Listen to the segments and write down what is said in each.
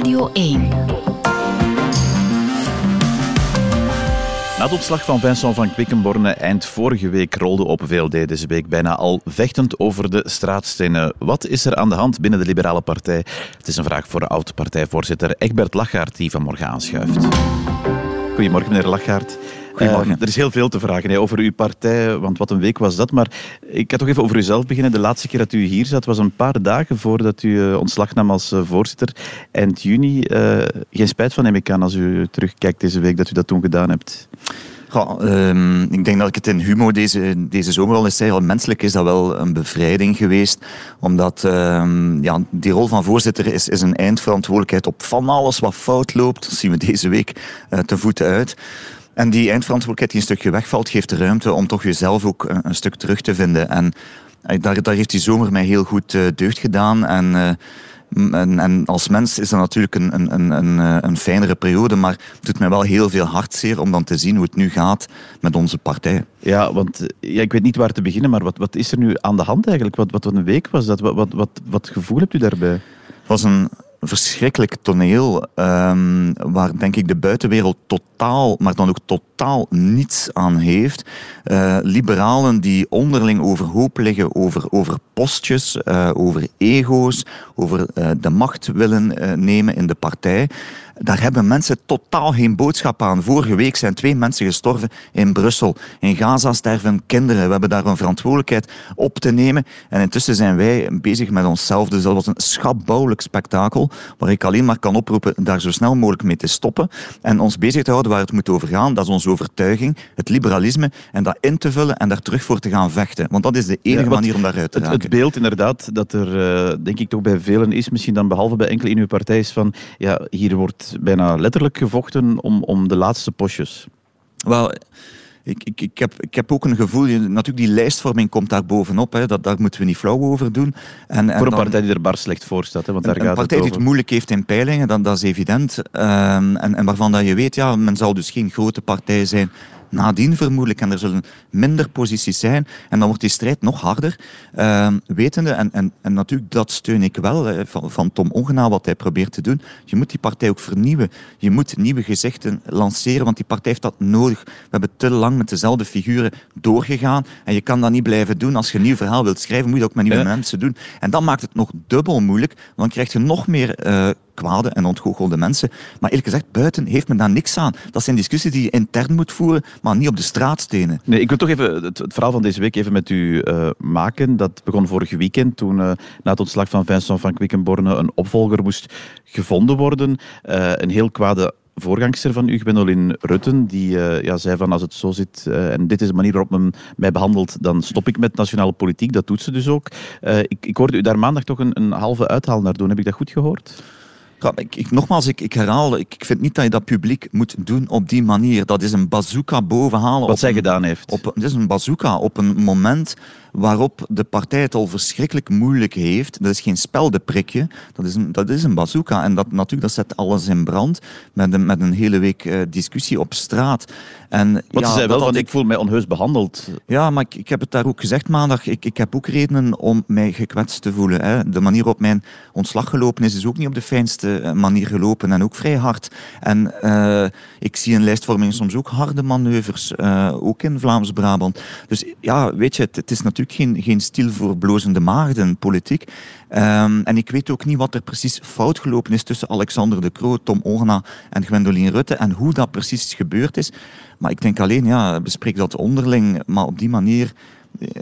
Radio 1. Na de ontslag van Vincent van Quickenborne eind vorige week rolde op VLD deze week bijna al vechtend over de straatstenen. Wat is er aan de hand binnen de Liberale Partij? Het is een vraag voor de oud-partijvoorzitter Egbert Lachaert die vanmorgen aanschuift. Goedemorgen, meneer Lachaert. Goedemorgen. Uh, er is heel veel te vragen hè, over uw partij, want wat een week was dat. Maar ik ga toch even over uzelf beginnen. De laatste keer dat u hier zat was een paar dagen voordat u uh, ontslag nam als uh, voorzitter. Eind juni. geen spijt van neem ik aan als u terugkijkt deze week dat u dat toen gedaan hebt. Ja, um, ik denk dat ik het in Humo deze, deze zomer al eens zei. Al menselijk is dat wel een bevrijding geweest. Omdat um, ja, die rol van voorzitter is, is een eindverantwoordelijkheid op van alles wat fout loopt. Dat zien we deze week te voeten uit. En die eindverantwoordelijkheid die een stukje wegvalt, geeft de ruimte om toch jezelf ook een, een stuk terug te vinden. En daar, daar heeft die zomer mij heel goed uh, deugd gedaan. En, uh, en, en, als mens is dat natuurlijk een, een, een, een fijnere periode, maar het doet mij wel heel veel hartzeer om dan te zien hoe het nu gaat met onze partij. Ja, want ja, ik weet niet waar te beginnen, maar wat, wat is er nu aan de hand eigenlijk? Wat, wat een week was dat? Wat, wat, wat, wat gevoel hebt u daarbij? Het was een verschrikkelijk toneel um, waar denk ik de buitenwereld totaal, maar dan ook totaal niets aan heeft. Uh, liberalen die onderling overhoop liggen over, over postjes, uh, over ego's, over uh, de macht willen nemen in de partij. Daar hebben mensen totaal geen boodschap aan. Vorige week zijn twee mensen gestorven in Brussel. In Gaza sterven kinderen. We hebben daar een verantwoordelijkheid op te nemen. En intussen zijn wij bezig met onszelf. Dus dat was een schatbouwelijk spektakel. Waar ik alleen maar kan oproepen daar zo snel mogelijk mee te stoppen. En ons bezig te houden waar het moet over gaan. Dat is onze overtuiging, het liberalisme. En dat in te vullen en daar terug voor te gaan vechten. Want dat is de enige ja, manier om daaruit te het, raken. Het beeld inderdaad dat er, uh, denk ik toch bij velen is, misschien dan behalve bij enkele in uw partij, is van ja, hier wordt bijna letterlijk gevochten om, om de laatste postjes. Wel, ik, ik, ik, heb, ik heb ook een gevoel, natuurlijk die lijstvorming komt daar bovenop, hè, dat, daar moeten we niet flauw over doen. En, en voor een dan, partij die er bar slecht voor staat. Hè, want daar een, gaat een partij het die het moeilijk heeft in peilingen, dat, dat is evident. Um, en, en waarvan dat je weet, ja, men zal dus geen grote partij zijn nadien vermoedelijk. En er zullen minder posities zijn. En dan wordt die strijd nog harder. Uh, wetende, en, en, en natuurlijk dat steun ik wel van, van Tom Ongena, wat hij probeert te doen. Je moet die partij ook vernieuwen. Je moet nieuwe gezichten lanceren, want die partij heeft dat nodig. We hebben te lang met dezelfde figuren doorgegaan. En je kan dat niet blijven doen. Als je een nieuw verhaal wilt schrijven, moet je dat ook met nieuwe ja. mensen doen. En dat maakt het nog dubbel moeilijk. Want dan krijg je nog meer uh, kwade en ontgoochelde mensen. Maar eerlijk gezegd, buiten heeft men daar niks aan. Dat zijn discussies die je intern moet voeren, maar niet op de straatstenen. Nee, ik wil toch even het, verhaal van deze week even met u uh, maken. Dat begon vorige weekend toen uh, na het ontslag van Vincent van Quickenborne een opvolger moest gevonden worden. Uh, een heel kwade voorgangster van u, Gwendolyn Rutten, die ja, zei van als het zo zit en dit is de manier waarop men mij behandelt, dan stop ik met nationale politiek. Dat doet ze dus ook. Ik, ik hoorde u daar maandag toch een, een halve uithaal naar doen. Heb ik dat goed gehoord? Ja, ik, ik, nogmaals, ik, ik herhaal, ik, ik vind niet dat je dat publiek moet doen op die manier. Dat is een bazooka bovenhalen. Wat zij gedaan heeft. Op, het is een bazooka op een moment waarop de partij het al verschrikkelijk moeilijk heeft. Dat is geen speldenprikje, dat is een, dat is een bazooka. En dat, natuurlijk, dat zet alles in brand met een, met een hele week uh, discussie op straat. En, Want ja, ze zei wel, want ik voel mij onheus behandeld. Ja, maar ik, ik heb het daar ook gezegd maandag. Ik, ik heb ook redenen om mij gekwetst te voelen. Hè. De manier waarop mijn ontslag gelopen is, is ook niet op de fijnste manier gelopen en ook vrij hard. En uh, ik zie in lijstvorming soms ook harde manoeuvres, uh, ook in Vlaams-Brabant. Dus ja, weet je, het, het is natuurlijk geen, geen stil voor blozende maagden, politiek. Um, en ik weet ook niet wat er precies fout gelopen is tussen Alexander de Croo, Tom Ogna en Gwendolyn Rutte en hoe dat precies gebeurd is. Maar ik denk alleen, ja, bespreek dat onderling, maar op die manier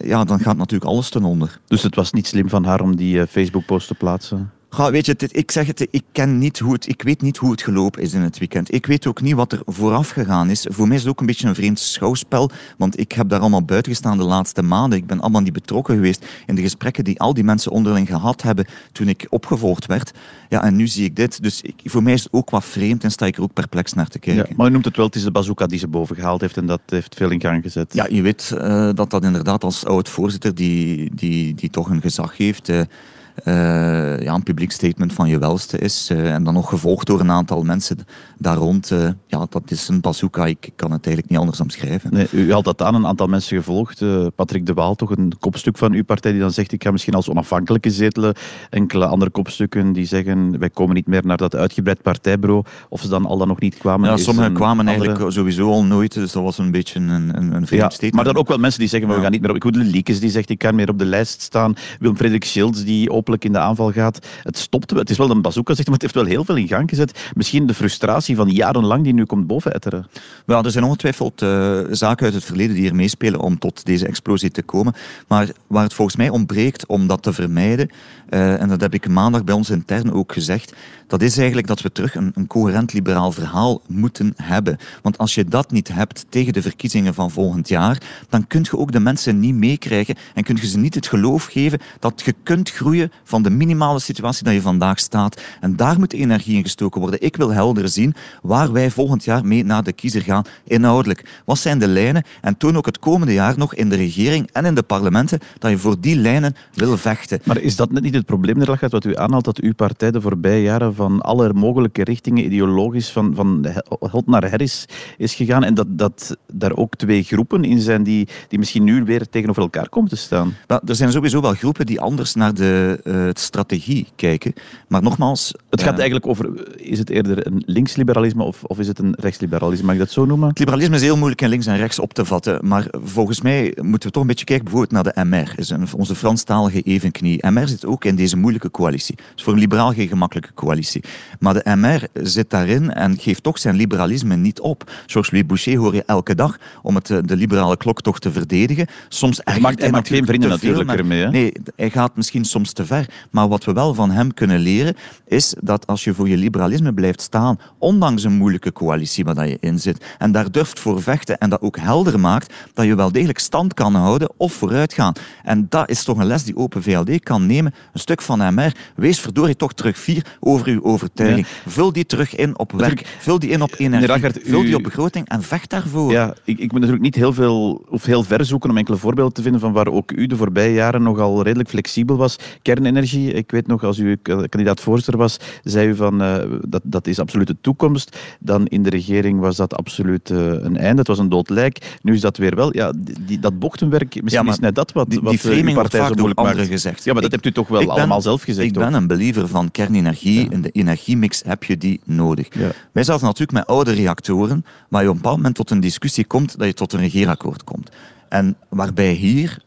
ja, dan gaat natuurlijk alles ten onder. Dus het was niet slim van haar om die Facebook-post te plaatsen? Ja, weet je, dit, ik zeg het, ik ken niet hoe het, ik weet niet hoe het gelopen is in het weekend. Ik weet ook niet wat er vooraf gegaan is. Voor mij is het ook een beetje een vreemd schouwspel, want ik heb daar allemaal buiten gestaan de laatste maanden. Ik ben allemaal niet betrokken geweest in de gesprekken die al die mensen onderling gehad hebben toen ik opgevolgd werd. Ja, en nu zie ik dit. Dus ik, voor mij is het ook wat vreemd en sta ik er ook perplex naar te kijken. Ja, maar u noemt het wel, het is de bazooka die ze boven gehaald heeft en dat heeft veel in gang gezet. Ja, je weet uh, dat dat inderdaad als oud-voorzitter die, die, die toch een gezag heeft... Uh, ja, een publiek statement van je welste is. en dan nog gevolgd door een aantal mensen daar rond. ja, dat is een bazooka. Ik kan het eigenlijk niet anders omschrijven. Nee, u had dat aan een aantal mensen gevolgd. Patrick de Waal, toch een kopstuk van uw partij, die dan zegt ik ga misschien als onafhankelijke zetelen. Enkele andere kopstukken die zeggen wij komen niet meer naar dat uitgebreid partijbureau. Of ze dan al dan nog niet kwamen. Ja, sommigen kwamen eigenlijk sowieso al nooit. Dus dat was een beetje een, een, een ja, Maar dan ook wel mensen die zeggen we gaan niet meer op. Ik hoorde Liekes die zegt ik kan meer op de lijst staan. Willem Frederik Schilds die in de aanval gaat. Het stopt. Het is wel een bazooka, zegt, maar het heeft wel heel veel in gang gezet. Misschien de frustratie van jarenlang die nu komt bovenetteren. Wel, er zijn ongetwijfeld uh, zaken uit het verleden die er meespelen om tot deze explosie te komen. Maar waar het volgens mij ontbreekt om dat te vermijden, uh, en dat heb ik maandag bij ons intern ook gezegd, dat is eigenlijk dat we terug een, een coherent liberaal verhaal moeten hebben. Want als je dat niet hebt tegen de verkiezingen van volgend jaar, dan kun je ook de mensen niet meekrijgen en kun je ze niet het geloof geven dat je kunt groeien van de minimale situatie dat je vandaag staat. En daar moet energie in gestoken worden. Ik wil helder zien waar wij volgend jaar mee naar de kiezer gaan, inhoudelijk. Wat zijn de lijnen? En toon ook het komende jaar nog in de regering en in de parlementen dat je voor die lijnen wil vechten. Maar is dat net niet het probleem, Nerlachat, wat u aanhaalt, dat uw partij de voorbije jaren van alle mogelijke richtingen ideologisch van, van hot naar her is, is gegaan en dat, dat daar ook twee groepen in zijn die, die misschien nu weer tegenover elkaar komen te staan? er zijn sowieso wel groepen die anders naar de uh, strategie kijken. Maar nogmaals... Het gaat uh, eigenlijk over, is het eerder een linksliberalisme of, of is het een rechtsliberalisme? Mag ik dat zo noemen? Het liberalisme is heel moeilijk in links en rechts op te vatten. Maar volgens mij moeten we toch een beetje kijken bijvoorbeeld naar de MR. Is een, onze Franstalige evenknie. MR zit ook in deze moeilijke coalitie. Dus voor een liberaal geen gemakkelijke coalitie. Maar de MR zit daarin en geeft toch zijn liberalisme niet op. Georges-Louis Boucher hoor je elke dag om het, eh, de liberale klok toch te verdedigen. Soms hij maakt, hij maakt geen vrienden natuurlijk ermee. Hè? Nee, hij gaat misschien soms te ver. Maar wat we wel van hem kunnen leren, is dat als je voor je liberalisme blijft staan, ondanks een moeilijke coalitie waar je in zit, en daar durft voor vechten en dat ook helder maakt, dat je wel degelijk stand kan houden of vooruit gaan. En dat is toch een les die Open VLD kan nemen. Een stuk van MR. Wees verdorie toch terug vier over uw overtuiging. Vul die terug in op werk. Vul die in op energie. Vul die op begroting en vecht daarvoor. Ja, ik, ik moet natuurlijk niet heel veel of heel ver zoeken om enkele voorbeelden te vinden van waar ook u de voorbije jaren nogal redelijk flexibel was. Kernenergie, ik weet nog, als u kandidaat voorzitter was, zei u van uh, dat, dat is absoluut de toekomst. Dan in de regering was dat absoluut uh, een einde. Het was een dood lijk. Nu is dat weer wel. Ja, die, dat bochtenwerk, misschien ja, is net dat wat, die, wat die framing partij zo moeilijk maakt. gezegd. Ja, maar dat hebt u toch wel ben, allemaal zelf gezegd. Ik ben een believer van kernenergie. Ja. In de energiemix heb je die nodig. Ja. Wij zaten natuurlijk met oude reactoren, waar je op een bepaald moment tot een discussie komt dat je tot een regeerakkoord komt. En waarbij hier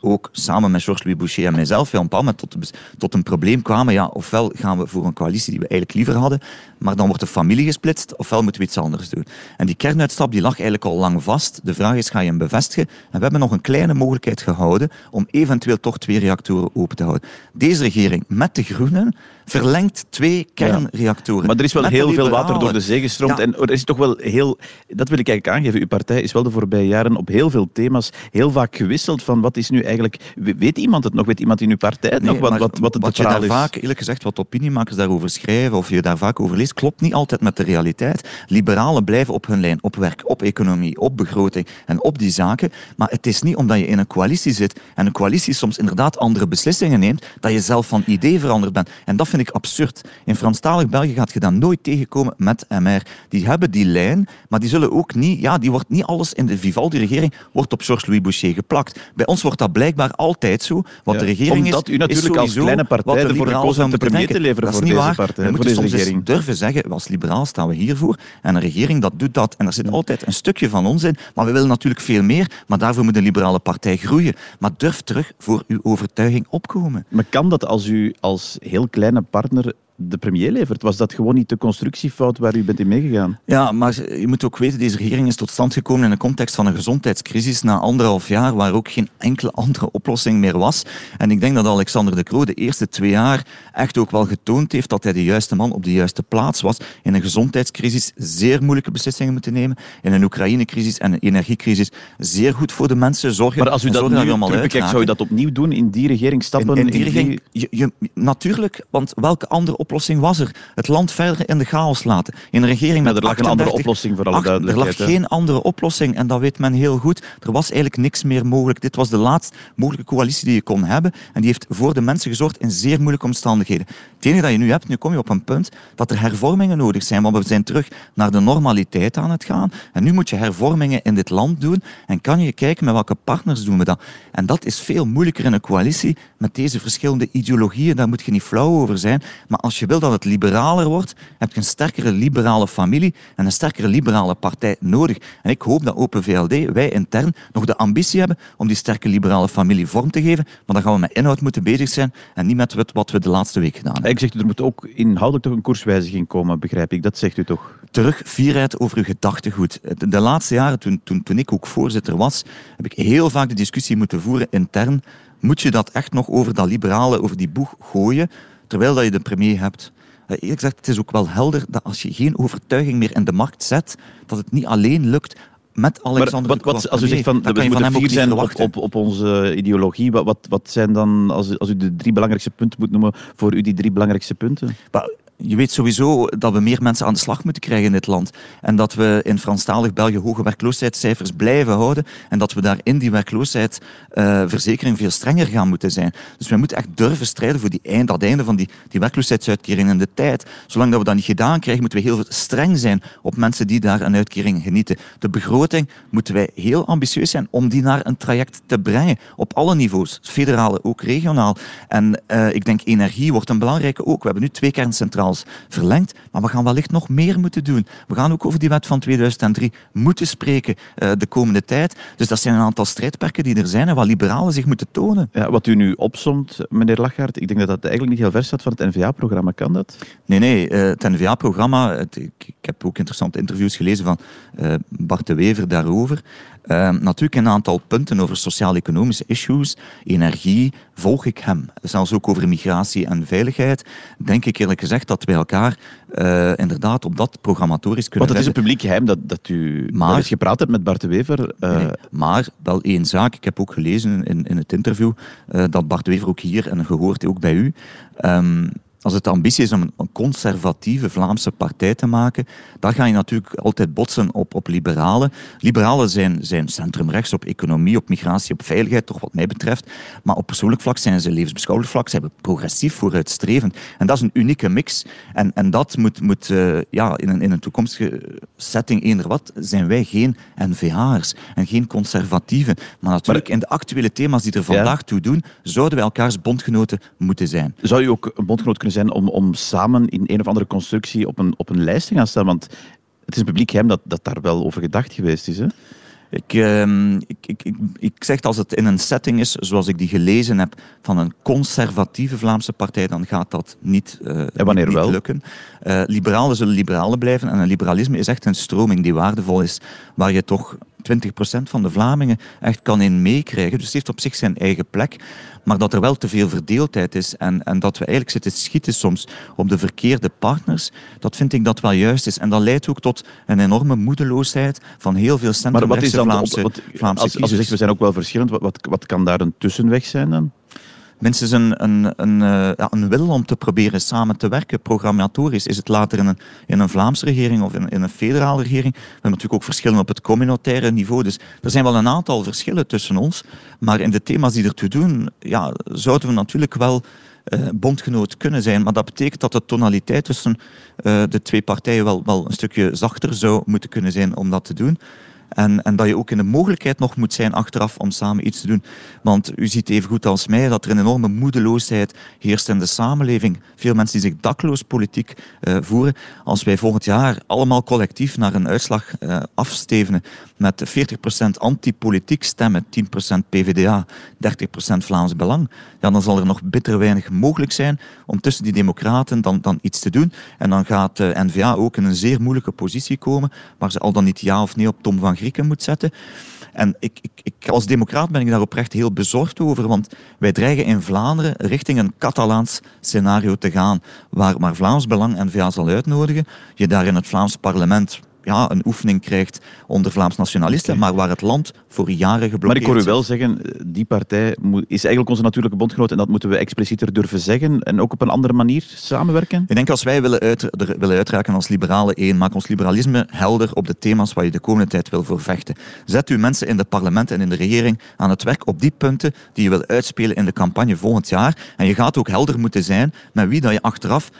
ook samen met Georges-Louis Boucher en mijzelf bepaald moment tot, tot, een probleem kwamen. Ja, ofwel gaan we voor een coalitie die we eigenlijk liever hadden, maar dan wordt de familie gesplitst, ofwel moeten we iets anders doen. En die kernuitstap die lag eigenlijk al lang vast. De vraag is, ga je hem bevestigen? En we hebben nog een kleine mogelijkheid gehouden om eventueel toch twee reactoren open te houden. Deze regering met de Groenen verlengt twee kernreactoren. Maar er is wel heel veel water door de zee gestroomd. En er is toch wel heel... Dat wil ik eigenlijk aangeven. Uw partij is wel de voorbije jaren op heel veel thema's heel vaak gewisseld van wat is nu eigenlijk... Weet iemand het nog? Weet iemand in uw partij het nog? Wat, wat, wat het wat je daar vaak, eerlijk gezegd, wat opiniemakers daarover schrijven of je daar vaak over leest, klopt niet altijd met de realiteit. Liberalen blijven op hun lijn, op werk, op economie, op begroting en op die zaken. Maar het is niet omdat je in een coalitie zit en een coalitie soms inderdaad andere beslissingen neemt, dat je zelf van idee veranderd bent. En dat vind ik absurd. In Franstalig België gaat je dat nooit tegenkomen met MR. Die hebben die lijn, maar die zullen ook niet... Ja, die wordt niet alles in de Vivaldi-regering wordt op Georges-Louis Boucher geplakt. Bij ons wordt dat blijkbaar altijd zo. Wat ja, de regering omdat u natuurlijk als kleine partij ervoor gekozen om de premier te leveren voor deze partij. We moeten soms regering. durven zeggen, als liberaal staan we hiervoor. En een regering dat doet dat. En er zit altijd een stukje van ons in. Maar we willen natuurlijk veel meer. Maar daarvoor moet een liberale partij groeien. Maar durf terug voor uw overtuiging opkomen. Maar kan dat als u als heel kleine partner de premier levert. Was dat gewoon niet de constructiefout waar u bent in meegegaan? Ja, maar je moet ook weten, deze regering is tot stand gekomen in de context van een gezondheidscrisis na anderhalf jaar, waar ook geen enkele andere oplossing meer was. En ik denk dat Alexander de Croo de eerste twee jaar echt ook wel getoond heeft dat hij de juiste man op de juiste plaats was. In een gezondheidscrisis zeer moeilijke beslissingen moeten nemen. In een Oekraïne-crisis en een energiecrisis zeer goed voor de mensen zorgen. Maar als u dat nu allemaal bekijkt, zou je dat opnieuw doen? In die regering stappen? In, in die regering, Je, je, natuurlijk, want welke andere oplossing oplossing was er. Het land verder in de chaos laten. In een regering met er lag een andere oplossing voor alle duidelijkheid. Er lag geen andere oplossing en dat weet men heel goed. Er was eigenlijk niks meer mogelijk. Dit was de laatst mogelijke coalitie die je kon hebben en die heeft voor de mensen gezorgd in zeer moeilijke omstandigheden. Het enige dat je nu hebt, nu kom je op een punt dat er hervormingen nodig zijn, want we zijn terug naar de normaliteit aan het gaan en nu moet je hervormingen in dit land doen en kan je kijken met welke partners doen we dat. En dat is veel moeilijker in een coalitie met deze verschillende ideologieën. Daar moet je niet flauw over zijn. Maar als je wil dat het liberaler wordt, heb je een sterkere liberale familie en een sterkere liberale partij nodig. En ik hoop dat Open VLD, wij intern, nog de ambitie hebben om die sterke liberale familie vorm te geven. Maar dan gaan we met inhoud moeten bezig zijn en niet met wat we de laatste week gedaan hebben. Ik zeg, er moet ook inhoudelijk toch een koerswijziging komen, begrijp ik. Dat zegt u toch? Terug vierheid over uw gedachtegoed. De laatste jaren, toen, toen, toen ik ook voorzitter was, heb ik heel vaak de discussie moeten voeren intern. Moet je dat echt nog over dat liberale, over die boeg gooien, terwijl dat je de premier hebt? Eh, eerlijk gezegd, het is ook wel helder dat als je geen overtuiging meer in de markt zet, dat het niet alleen lukt met Alexander maar wat, Als u zegt van, we moeten vier zijn op, op, op, onze ideologie, wat, wat, wat zijn dan, als, als u de drie belangrijkste punten moet noemen, voor u die drie belangrijkste punten? Maar, je weet sowieso dat we meer mensen aan de slag moeten krijgen in dit land. En dat we in Franstalig België hoge werkloosheidscijfers blijven houden. En dat we daar in die werkloosheidsverzekering uh, veel strenger gaan moeten zijn. Dus we moeten echt durven strijden voor die eind, dat einde van die, die werkloosheidsuitkering in de tijd. Zolang dat we dat niet gedaan krijgen, moeten we heel streng zijn op mensen die daar een uitkering genieten. De begroting moeten wij heel ambitieus zijn om die naar een traject te brengen. Op alle niveaus, federale, ook regionaal. En uh, ik denk energie wordt een belangrijke ook. We hebben nu twee kerncentrales verlengd, maar we gaan wellicht nog meer moeten doen. We gaan ook over die wet van 2003 moeten spreken uh, de komende tijd. Dus dat zijn een aantal strijdperken die er zijn en waar liberalen zich moeten tonen. Ja, wat u nu opsomt, meneer Lachaert, ik denk dat dat eigenlijk niet heel ver staat van het N-VA-programma. Kan dat? Nee, nee. Uh, het N-VA-programma, ik, ik, heb ook interessante interviews gelezen van uh, Bart de Wever daarover. Uh, natuurlijk een aantal punten over sociaal-economische issues, energie, volg ik hem. Zelfs ook over migratie en veiligheid. Denk ik eerlijk gezegd dat wij elkaar uh, inderdaad op dat programmatorisch kunnen Want het is een publiek geheim dat, dat u maar, eens gepraat hebt met Bart de Wever. Uh... Nee, maar wel één zaak. Ik heb ook gelezen in, in het interview dat Bart de Wever ook hier en gehoord ook bij u. Um, als het de ambitie is om een conservatieve Vlaamse partij te maken, dan ga je natuurlijk altijd botsen op, op liberalen. Liberalen zijn, zijn centrumrechts op economie, op migratie, op veiligheid, toch wat mij betreft. Maar op persoonlijk vlak zijn ze levensbeschouwelijk vlak, ze hebben progressief vooruitstrevend. En dat is een unieke mix. En, en dat moet, moet uh, ja, in, een, in een toekomstige setting eender wat, zijn wij geen NVA'ers en geen conservatieven. Maar natuurlijk, in de actuele thema's die er vandaag toe doen, zouden wij elkaars bondgenoten moeten zijn. Zou je ook een bondgenoot kunnen zijn om, om samen in een of andere constructie op een, op een lijst te gaan staan? Want het is publiek geheim dat, dat daar wel over gedacht geweest is. Hè? Ik, uh, ik, ik, ik, ik, zeg als het in een setting is zoals ik die gelezen heb van een conservatieve Vlaamse partij, dan gaat dat niet, uh, en wanneer niet, wel? lukken. Uh, liberalen zullen liberalen blijven en een liberalisme is echt een stroming die waardevol is, waar je toch 20% van de Vlamingen echt kan in meekrijgen. Dus het heeft op zich zijn eigen plek. Maar dat er wel te veel verdeeldheid is en, en dat we eigenlijk zitten schieten soms op de verkeerde partners, dat vind ik dat wel juist is. En dat leidt ook tot een enorme moedeloosheid van heel veel centrumrechtse Vlaamse, wat, Vlaamse als, als, je zegt, we zijn ook wel verschillend, wat, wat, wat kan daar een tussenweg zijn dan? Minstens een, een, een, uh, ja, een wil om te proberen samen te werken. Programmatorisch is het later in een, in een Vlaamse regering of in, in een federale regering. We hebben natuurlijk ook verschillen op het communautaire niveau. Dus er zijn wel een aantal verschillen tussen ons. Maar in de thema's die ertoe doen, ja, zouden we natuurlijk wel uh, bondgenoot kunnen zijn. Maar dat betekent dat de tonaliteit tussen uh, de twee partijen wel, wel een stukje zachter zou moeten kunnen zijn om dat te doen. En, en, dat je ook in de mogelijkheid nog moet zijn achteraf om samen iets te doen. Want u ziet even goed als mij dat er een enorme moedeloosheid heerst in de samenleving. Veel mensen die zich dakloos politiek uh, voeren. Als wij volgend jaar allemaal collectief naar een uitslag uh, afstevenen met 40% anti-politiek stemmen, 10% PVDA, 30% Vlaams Belang, dan zal er nog bitter weinig mogelijk zijn om tussen die democraten dan, dan iets te doen. En dan gaat de uh, N-VA ook in een zeer moeilijke positie komen, waar ze al dan niet ja of nee op Tom van Grieken moet zetten. En ik, ik, ik, als democraat ben ik daar oprecht heel bezorgd over, want wij dreigen in Vlaanderen richting een Catalaans scenario te gaan, waar maar Vlaams Belang en VA zal uitnodigen, je daar in het Vlaams parlement ja, een oefening krijgt onder Vlaams nationalisten, maar waar het land voor jaren geblokkeerd Maar ik hoor u wel zeggen, die partij is eigenlijk onze natuurlijke bondgenoot en dat moeten we explicieter durven zeggen en ook op een andere manier samenwerken? Ik denk als wij willen, uit, er, willen uitraken als liberalen één, maak ons liberalisme helder op de thema's waar je de komende tijd wil voor vechten. Zet uw mensen in het parlement en in de regering aan het werk op die punten die je wil uitspelen in de campagne volgend jaar. En je gaat ook helder moeten zijn met wie dat je achteraf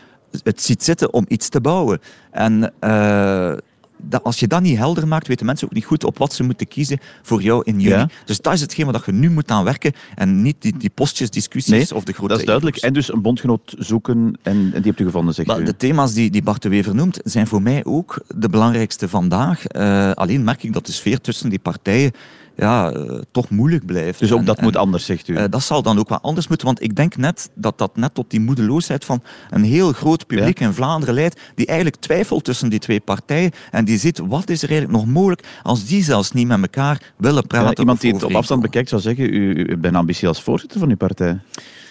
het ziet zitten om iets te bouwen. En uh, dat, als je dat niet helder maakt, weten mensen ook niet goed op wat ze moeten kiezen voor jou in juni. Dus dat is hetgeen waar je nu moet aan werken en niet die, die postjesdiscussies of de grote... dat is duidelijk. En dus een bondgenoot zoeken en, en die hebt u gevonden, zegt u. De thema's die, die Bart de Wever noemt, zijn voor mij ook de belangrijkste vandaag. Uh, alleen merk ik dat de sfeer tussen die partijen ja, uh, toch moeilijk blijft. Dus ook dat moet anders, zegt u? Uh, dat zal dan ook wat anders moeten, want ik denk net dat dat net tot die moedeloosheid van een heel groot publiek ja. in Vlaanderen leidt, die eigenlijk twijfelt tussen die twee partijen en die ziet, wat is er eigenlijk nog mogelijk als die zelfs niet met elkaar willen praten? Ja, iemand die het op afstand bekijkt zou zeggen, u, u bent ambitie als voorzitter van uw partij.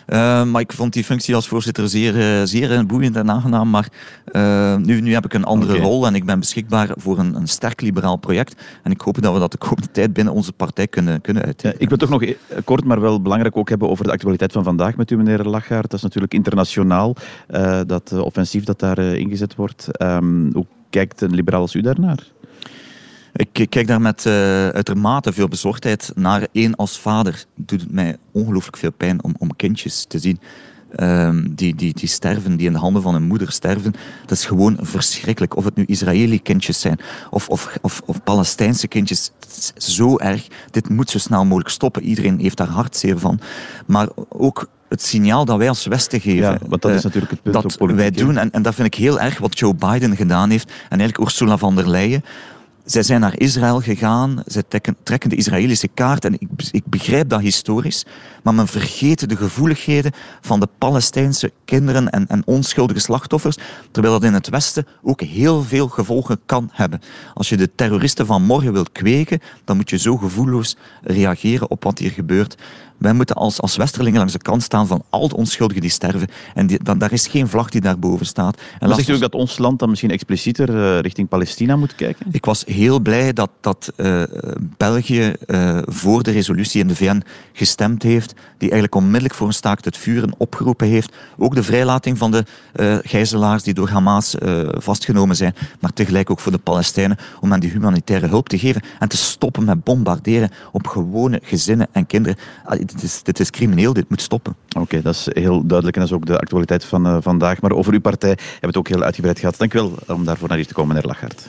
Uh, maar ik vond die functie als voorzitter zeer, uh, zeer boeiend en aangenaam. Maar uh, nu, nu heb ik een andere okay. rol en ik ben beschikbaar voor een, een sterk liberaal project. En ik hoop dat we dat de komende tijd binnen onze partij kunnen, kunnen ik wil toch nog kort, maar wel belangrijk ook hebben over de actualiteit van vandaag met u, meneer Lachaert. Dat is natuurlijk internationaal, dat offensief dat daar ingezet wordt. Um, hoe kijkt een liberaal als u daarnaar? Ik kijk daar met uh, uitermate veel bezorgdheid naar. Eén als vader doet het mij ongelooflijk veel pijn om, om kindjes te zien. Um, die, die, die sterven, die in de handen van hun moeder sterven. Dat is gewoon verschrikkelijk. Of het nu Israëli kindjes zijn of, of, of, of Palestijnse kindjes. Het is zo erg. Dit moet zo snel mogelijk stoppen. Iedereen heeft daar hartzeer van. Maar ook het signaal dat wij als Westen geven. Ja, want dat is natuurlijk het punt dat politiek, wij doen. En, en dat vind ik heel erg wat Joe Biden gedaan heeft. En eigenlijk Ursula von der Leyen. Zij zijn naar Israël gegaan, zij trekken, de Israëlische kaart en ik, ik, begrijp dat historisch, maar men vergeet de gevoeligheden van de Palestijnse kinderen en, en, onschuldige slachtoffers, terwijl dat in het Westen ook heel veel gevolgen kan hebben. Als je de terroristen van morgen wilt kweken, dan moet je zo gevoelloos reageren op wat hier gebeurt. Wij moeten als, als Westerlingen langs de kant staan van al de onschuldigen die sterven. En die, dan, daar is geen vlag die daarboven staat. En zegt u ook dat ons land dan misschien explicieter uh, richting Palestina moet kijken? Ik was heel blij dat, dat uh, België uh, voor de resolutie in de VN gestemd heeft, die eigenlijk onmiddellijk voor een staakt het vuren opgeroepen heeft. Ook de vrijlating van de gijzelaars die door Hamas vastgenomen zijn, maar tegelijk ook voor de Palestijnen, om hen die humanitaire hulp te geven en te stoppen met bombarderen op gewone gezinnen en kinderen dit is, dit is crimineel, dit moet stoppen. Oké, dat is heel duidelijk en dat is ook de actualiteit van uh, vandaag. Maar over uw partij hebben we het ook heel uitgebreid gehad. Dank u wel om daarvoor naar hier te komen, meneer Lachart.